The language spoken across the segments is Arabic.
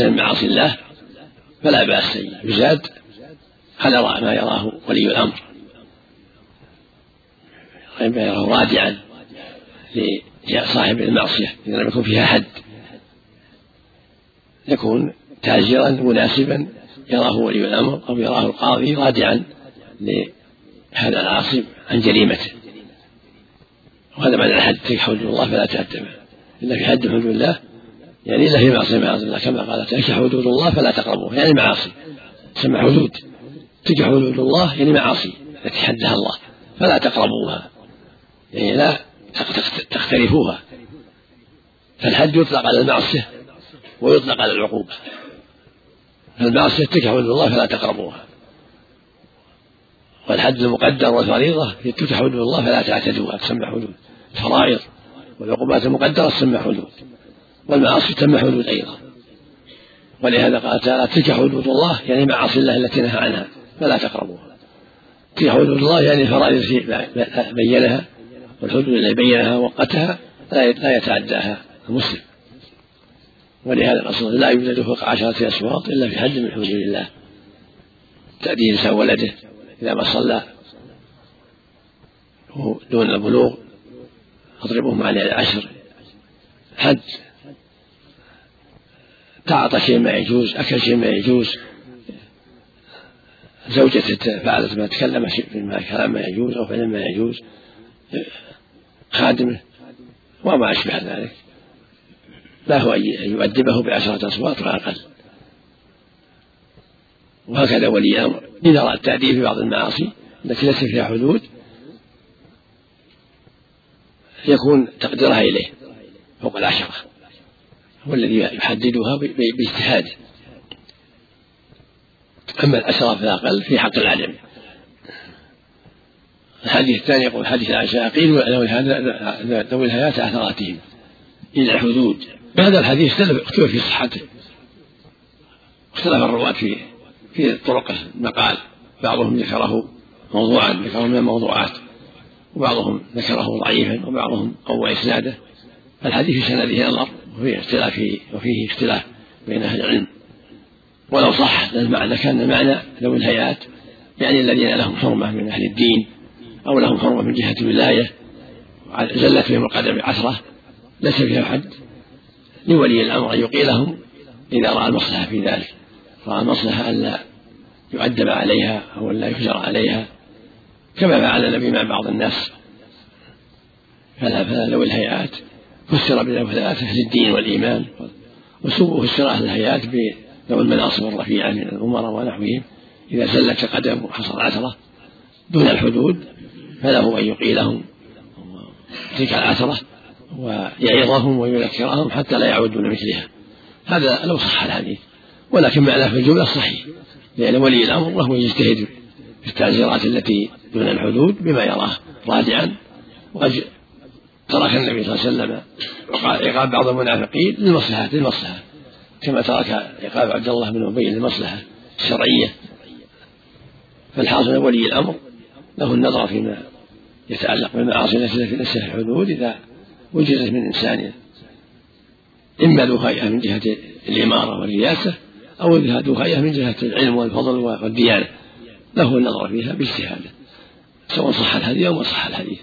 من معاصي الله فلا بأس يزاد على ما يراه ولي الأمر. ما يراه رادعا لصاحب المعصية إذا لم يكن فيها حد يكون تاجرا مناسبا يراه ولي الأمر أو يراه القاضي رادعا لهذا العاصي عن جريمته. وهذا معنى الحد حدود الله فلا تعتبر إلا في حد حدود الله يعني إلا في معصية معاصي الله. كما قال تلك حدود الله فلا تقربوها يعني معاصي. تسمى حدود. تلك حدود الله يعني معاصي. التي حدها الله. فلا تقربوها. يعني لا تختلفوها فالحد يطلق على المعصية ويطلق على العقوبة. فالمعصية تلك حدود الله فلا تقربوها. والحد المقدر والفريضة تلك حدود الله فلا تعتدوها. تسمى حدود. الفرائض والعقوبات المقدرة تسمى حدود. والمعاصي تسمى حدود أيضا. ولهذا قال تعالى تلك حدود الله يعني معاصي الله التي نهى عنها فلا تقربوها. تلك حدود الله يعني الفرائض التي بينها والحدود التي بينها وقتها لا يتعداها المسلم. ولهذا الأصل لا يوجد فوق عشرة أصوات إلا في حد من حدود الله. تأديه إنسان ولده إذا ما صلى دون البلوغ اضربوهم عليه العشر. حد تعاطى شيء ما يجوز أكل شيء ما يجوز. زوجته فعلت ما تكلم فيما كلام ما يجوز أو فعل ما يجوز خادمه وما أشبه ذلك. لا هو أن يؤدبه بعشرة أصوات وأقل وهكذا ولي أمر. إذا أراد التأديب في بعض المعاصي التي ليس فيها حدود يكون تقديرها إليه فوق العشرة. هو الذي يحددها باجتهاده أما العشرة فالأقل في حق العدم الحديث الثاني يقول حديث عائشة قيل ذوي الحياة أثراتهم إلى الحدود. هذا الحديث اختلف في صحته. اختلف الرواة في في طرق النقال بعضهم ذكره موضوعا ذكره من الموضوعات. وبعضهم ذكره ضعيفا وبعضهم قوى إسناده. الحديث في سنده نظر وفيه اختلاف وفيه اختلاف بين أهل العلم. ولو صح المعنى كان المعنى ذوي الهيئات يعني الذين لهم حرمة من أهل الدين أو لهم حرمة من جهة الولاية زلت بهم القدم عثرة ليس فيها حد. لولي الأمر أن يقيلهم إذا رأى المصلحة في ذلك. رأى المصلحة الا يعدب عليها أو الا يحجر عليها. كما فعل النبي مع بعض الناس. فلا ذوي الهيئات. فسر بذوي الهيئات أهل الدين والإيمان وسوء فسر أهل الهيئات بذوي المناصب الرفيعة من الأمراء ونحوهم. إذا زلت قدم وحصل عثرة دون الحدود فله أن يقيلهم تلك العثرة ويعظهم ويذكرهم حتى لا يعودوا لمثلها. هذا لو صح الحديث. ولكن معناه في الجملة صحيح لأن ولي الأمر له يجتهد في التعزيرات التي دون الحدود بما يراه رادعا ترك النبي صلى الله عليه وسلم عقاب بعض المنافقين للمصلحة للمصلحة. كما ترك عقاب عبد الله بن أبي للمصلحة الشرعية. فالحاصل ولي الأمر له النظر فيما يتعلق بالمعاصي التي في الحدود إذا وجدت من إنسان إما ذو من جهة الإمارة والرياسة أو ذو هيئة من جهة العلم والفضل والديانة. له النظر فيها باجتهاده. سواء صح الحديث أو ما صح الحديث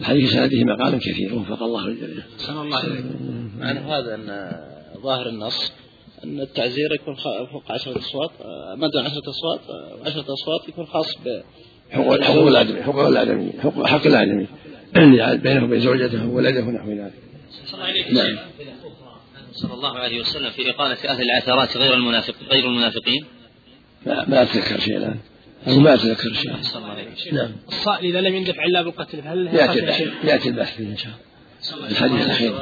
الحديث في سنده مقال كثير وفق الله للجميع. صلى الله عليه معنى هذا أن ظاهر النص أن التعزير يكون فوق عشرة أصوات ما دون عشرة أصوات عشرة أصوات يكون خاص ب حقوق حقوق الآدمي حقوق الآدمي حقوق حق الآدمي بينه وبين زوجته وولده ونحو ذلك. نعم. صلى الله عليه وسلم في إقامة أهل العثرات غير المنافق غير المنافقين؟ لا ما أتذكر شيء الآن أو ما أتذكر شيء نعم. الصائل إذا لم يندفع إلا بالقتل هل يأتي البحث يأتي البحث إن شاء الله. الحديث الأخير.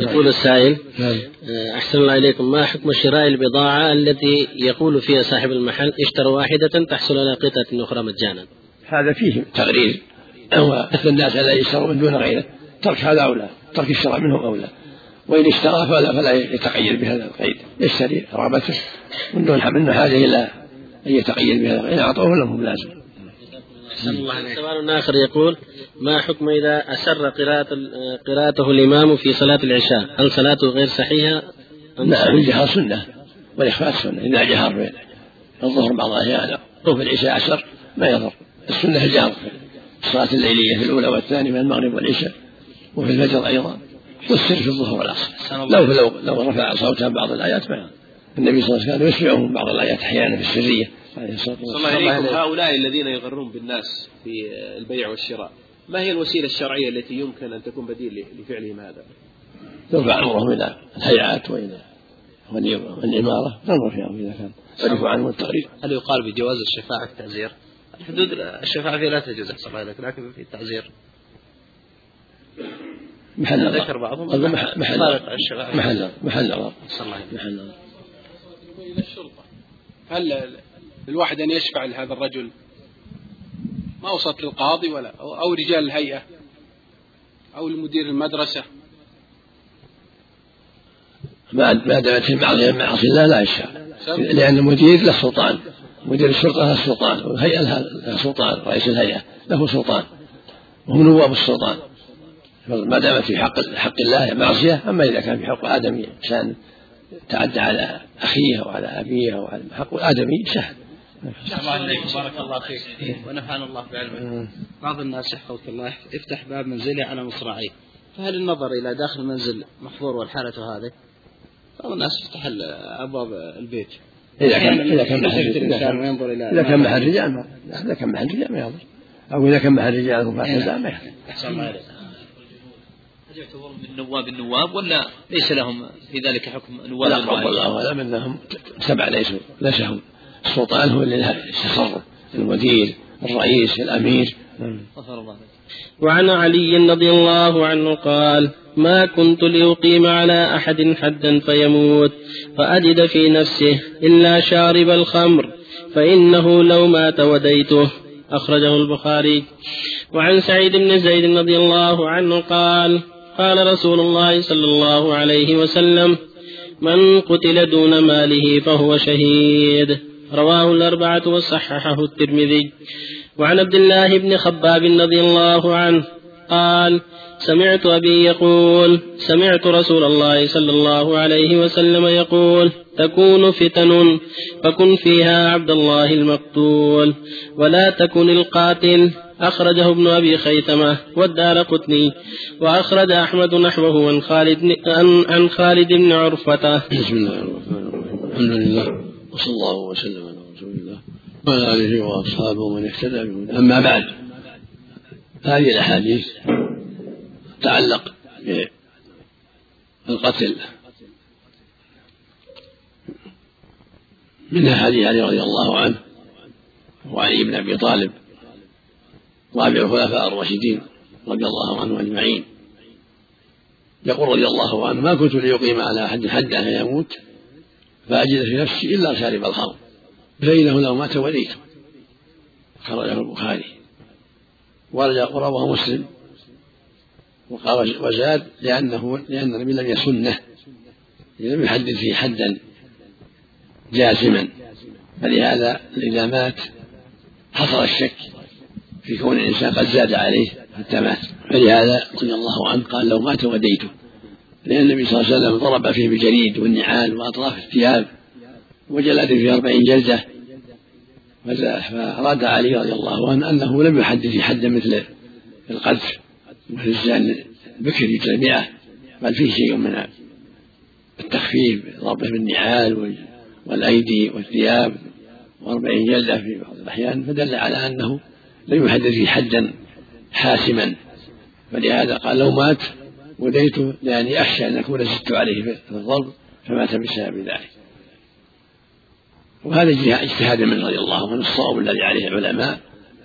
يقول السائل نعم. آه، أحسن الله إليكم ما حكم شراء البضاعة التي يقول فيها صاحب المحل اشتروا واحدة تحصل على قطعة أخرى مجانا؟ هذا فيه تغرير. وأثنى الناس لا يشتروا من دون غيره ترك هذا أولى ترك الشراء منهم أولى وإن اشترى فلا, فلا يتقيد بهذا القيد. يشتري رغبته من دون منه حاجة إلى أن يتقيد بهذا إن أعطوه لهم لازم سؤال آخر يقول ما حكم إذا أسر قراءة قراءته الإمام في صلاة العشاء؟ هل صلاته غير صحيحة أم نعم الجهر سنة والإخفاء السنة إذا جهر في الظهر بعض الأحيان أو في العشاء عشر ما يضر. السنة الجهر في الصلاة الليلية في الأولى والثانية من المغرب والعشاء وفي الفجر أيضا والسر في الظهر والعصر. لو لو لو رفع صوته بعض الآيات ما النبي صلى الله عليه وسلم يسمعهم بعض الآيات أحيانا في السرية. عليه الصلاة والسلام. هؤلاء الذين يغرون بالناس في البيع والشراء. ما هي الوسيلة الشرعية التي يمكن أن تكون بديل لفعلهم هذا؟ يرفع أمرهم إلى الهيئات وإلى والإمارة ننظر فيها إذا كان. عرفوا عنه التقرير هل يقال بجواز الشفاعة في التعزير؟ الحدود الشفاعة فيها لا تجوز أحسن الله لك لكن في التعزير. محل ذكر بعضهم. محل محل محل محل محل إلى الشرطة. هل الواحد أن يشفع لهذا الرجل؟ ما وصلت للقاضي ولا؟ أو رجال الهيئة؟ أو لمدير المدرسة؟ ما ما دامت في معصية معاصي الله لا يشفع. لأن المدير له سلطان. مدير الشرطة له سلطان. والهيئة لها سلطان. رئيس الهيئة له سلطان. وهم نواب السلطان. ما دامت في حق حق الله معصية أما إذا كان في حق آدمي إنسان تعدى على أخيه أو على أبيه أو على حق آدمي سهل الله عليك بارك الله فيك. ونفعنا الله بعلمك. بعض الناس يحفظك الله يفتح باب منزله على مصراعيه فهل النظر إلى داخل المنزل محظور والحالة هذه؟ بعض الناس يفتح أبواب البيت. إذا كان إذا كان محل إلى إذا كان محل رجال ما إذا كان محل رجال ما يضر. أو إذا كان محل رجال ما يضر. أحسن الله عليك هل يعتبرون من نواب النواب ولا ليس لهم في ذلك حكم نواب لا النواب؟ الله أعلم أنهم سبع ليسوا ليس هم السلطان هو اللي له التصرف المدير الرئيس الأمير غفر الله. وعن علي رضي الله عنه قال ما كنت لأقيم على أحد حدا فيموت فأجد في نفسه إلا شارب الخمر فإنه لو مات وديته أخرجه البخاري وعن سعيد بن زيد رضي الله عنه قال قال رسول الله صلى الله عليه وسلم من قتل دون ماله فهو شهيد. رواه الأربعة وصححه الترمذي. وعن عبد الله بن خباب رضي الله عنه قال سمعت أبي يقول سمعت رسول الله صلى الله عليه وسلم يقول تكون فتن فكن فيها عبد الله المقتول ولا تكن القاتل. أخرجه ابن أبي خيثمة والدار قطني وأخرج أحمد نحوه عن خالد عن, خالد بن عرفة. بسم الله الرحمن الرحيم. الحمد لله وصلى الله وسلم على رسول الله وعلى آله وأصحابه ومن اهتدى بهداه. أما بعد هذه الأحاديث تتعلق بالقتل. منها حديث علي رضي الله عنه وعلي بن أبي طالب رابع الخلفاء الراشدين رضي الله عنهم أجمعين. يقول رضي الله عنه ما كنت ليقيم على أحد حدا فيموت فأجد في نفسي إلا شارب الخمر فإنه لو مات وليته خرجه البخاري. ورواه مسلم. وقال وزاد لأنه لأن النبي لم يسنه لم يحدد فيه حدا جازما فلهذا إذا مات حصل الشك. في كون الإنسان قد زاد عليه حتى مات فلهذا رضي الله عنه قال لو مات وديته. لأن النبي صلى الله عليه وسلم ضرب فيه بالجريد والنعال وأطراف الثياب وجلد فيه أربعين جلدة. فأراد علي رضي الله عنه أنه لم يحدد حدا مثل القذف مثل الزان بكر يجلد بل فيه شيء من التخفيف ضربه بالنعال والأيدي والثياب وأربعين جلدة في بعض الأحيان. فدل على أنه لم يحدد فيه حدا حاسما. فلهذا قال لو مات وديته لأني أخشى أن أكون زدت عليه في الضرب فمات بسبب ذلك. وهذا اجتهاد من رضي الله عنه الصواب الذي عليه العلماء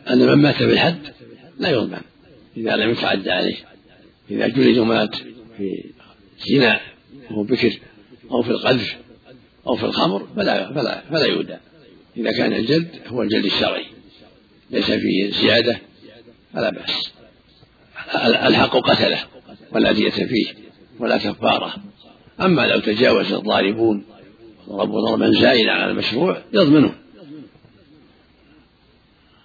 أن من مات بالحد لا يضمن إذا لم يتعدى عليه. إذا جلد ومات في زنا وهو بكر أو في القذف أو في الخمر فلا فلا فلا يودى إذا كان الجلد هو الجلد الشرعي. ليس فيه زيادة فلا بأس. الحق قتله ولا دية فيه ولا كفارة. أما لو تجاوز الضاربون وضربوا ضربا زائدا على المشروع يضمنه.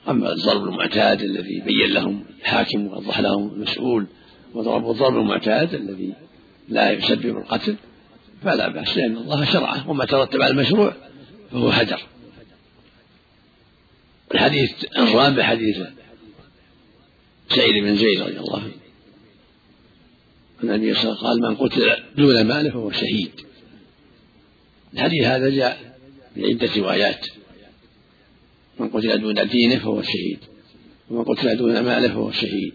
أما الضرب المعتاد الذي بين لهم الحاكم ووضح لهم المسؤول وضربوا الضرب المعتاد الذي لا يسبب القتل فلا بأس لأن الله شرعه. وما ترتب على المشروع فهو هدر. الحديث الرابع حديث سعيد بن زيد رضي الله عنه. النبي صلى الله عليه وسلم قال من قتل دون ماله فهو شهيد. الحديث هذا جاء بعدة روايات. من قتل دون دينه فهو شهيد. ومن قتل دون ماله فهو شهيد.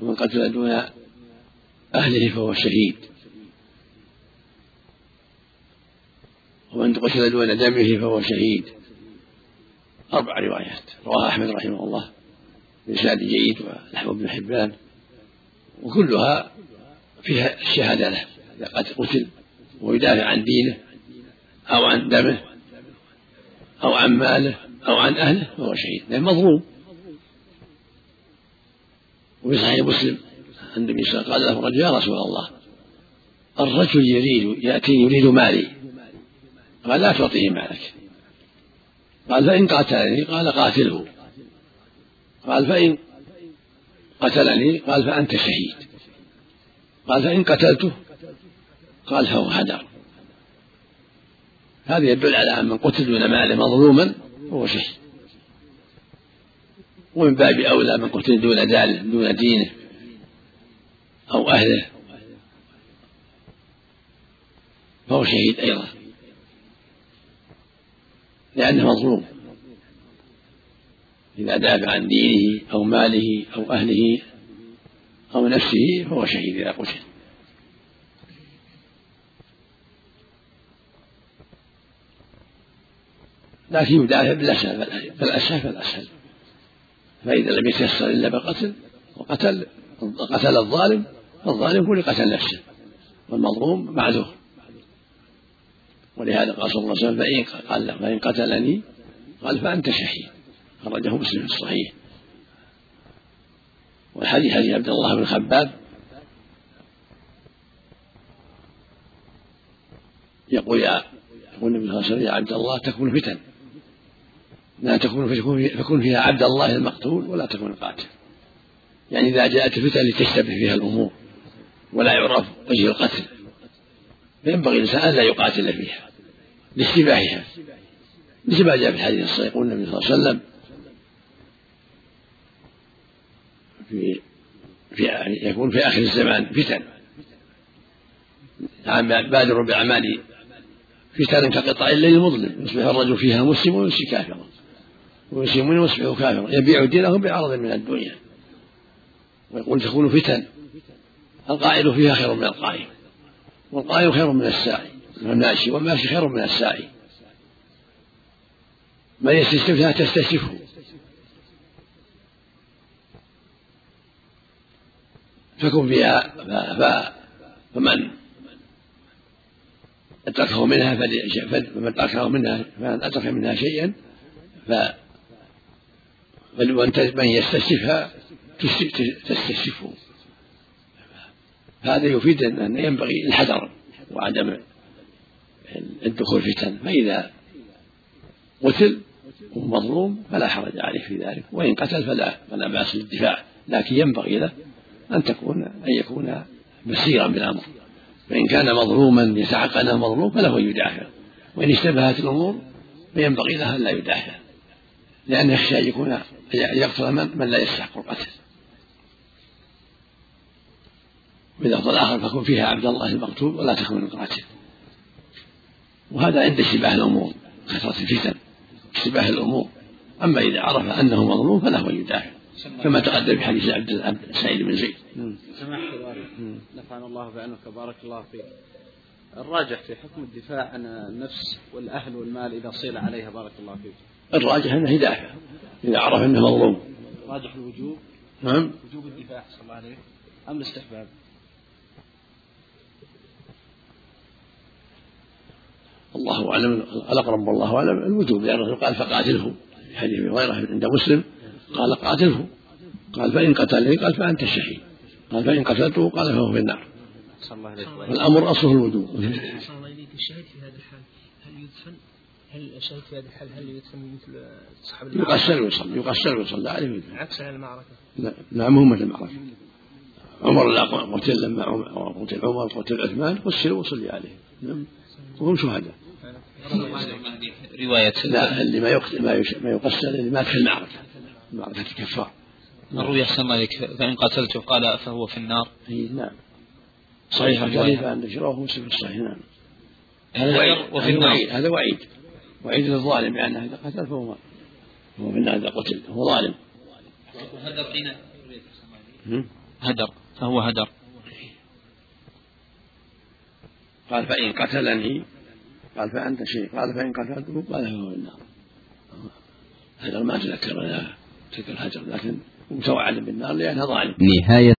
ومن قتل دون أهله فهو شهيد. ومن قتل دون دمه فهو شهيد. أربع روايات. رواه أحمد رحمه الله بإسناد جيد ونحو ابن حبان وكلها فيها الشهادة له. إذا قتل ويدافع عن دينه أو عن دمه أو عن ماله أو عن أهله فهو شهيد. لأن مظلوم. وفي صحيح مسلم عن النبي صلى الله عليه وسلم قال له يا رسول الله الرجل يريد يأتيني يريد مالي قال لا تعطيه مالك. قال فإن قاتلني قال قاتله. قال فإن قتلني قال فأنت شهيد. قال فإن قتلته قال فهو هدر. هذا يدل على أن من قتل دون ماله مظلوما فهو شهيد. ومن باب أولى من قتل دون داله دون دينه أو أهله فهو شهيد أيضا. لأنه مظلوم. إذا دافع عن دينه أو ماله أو أهله أو نفسه فهو شهيد إذا قتل. لكن يدافع بالأسهل فالأسهل فالأسهل فإذا لم يتيسر إلا بالقتل وقتل قتل الظالم فالظالم هو اللي قتل نفسه. والمظلوم معذور. ولهذا قال صلى الله عليه وسلم فإن قال له فإن قتلني قال فأنت شهيد خرجه مسلم في الصحيح. والحديث حديث عبد الله بن خباب يقول يا يقول النبي صلى الله عليه وسلم يا عبد الله تكون فتن. لا تكون فكن فيها عبد الله المقتول ولا تكون القاتل. يعني إذا جاءت الفتن لتشتبه فيها الأمور ولا يعرف وجه القتل. فينبغي الإنسان أن لا يقاتل فيها لاشتباهها مثل ما جاء في الحديث الصحيح يقول النبي صلى الله عليه وسلم في في يكون في آخر الزمان فتن. بادر بأعمال فتن كقطع الليل المظلم يصبح الرجل فيها مسلم ويمسي كافرا. ويسلمون ويصبح كافرا يبيع دينه بعرض من الدنيا. ويقول تكون فتن القائل فيها خير من القائم والقائم خير من الساعي والماشي والماشي خير من الساعي من يستشرفها تستشرفه فكن فيها فمن أتركه منها فمن تركه منها فمن أترك منها شيئا ف من يستشرفها تستشرفه هذا يفيد أن ينبغي الحذر وعدم الدخول فتن فإذا قتل ومظلوم فلا حرج عليه في ذلك وإن قتل فلا فلا بأس بالدفاع. لكن ينبغي له أن تكون أن يكون بصيرا بالأمر. فإن كان مظلوما يتحقق أنه مظلوم فله أن يدافع. وإن اشتبهت الأمور فينبغي له أن لا يدافع لأنه يخشى أن يكون يقتل من, من لا يستحق القتل. باللفظ الآخر فكن فيها عبد الله المقتول ولا تكن القاتل وهذا عند اشتباه الأمور كثرة الفتن اشتباه الأمور أما إذا عرف أنه مظلوم فله أن يدافع كما تقدم في حديث عبد سعيد بن زيد. سماحة نفعنا الله بعلمك بارك الله فيك. الراجح في حكم الدفاع عن النفس والأهل والمال إذا صيل عليها بارك الله فيك. الراجح أنه يدافع إذا عرف أنه مظلوم. راجح الوجوب. نعم. وجوب الدفاع صلى الله عليه أم الاستحباب؟ الله أعلم الأقرب والله أعلم الوجوب لأن الرسول قال فقاتله. في حديث أبي هريرة عند مسلم قال قاتله. قال فإن قتلني قال فأنت الشهيد. قال فإن قتلته قال فهو في النار. الامر أصله الوجوب. الشهيد في هذا الحال هل يدفن؟ هل الشهيد في هذا الحال هل يدفن مثل صحاب يقسل ويصلى يقسل ويصلى عليه ويدفن عكس على المعركة. نعم هم مثل المعركة. عمر قتل لما قتل عمر قتل عثمان قسل وصلي عليه. نعم. وهم شهداء. رواية لا اللي ما يقتل ما, يش... ما يقتل اللي مات في المعركة المعركة الكفار. الرؤيا أحسن مالك فإن قتلته قال فهو في النار. إي نعم. صحيح الرواية. فعند شروه مسلم في الصحيح نعم. هذا وعيد. وفي هذا النار. وعيد. هذا وعيد. وعيد للظالم بأنه إذا قتل فهو هو في النار إذا قتل. هو ظالم. هدر حين؟ هدر. فهو هدر. قال فإن قتلني قال فأنت شيء. قال فإن قتلته قال فهو في النار هذا ما تذكر لا تذكر الهجر لكن متوعد بالنار لأنه ظالم نهاية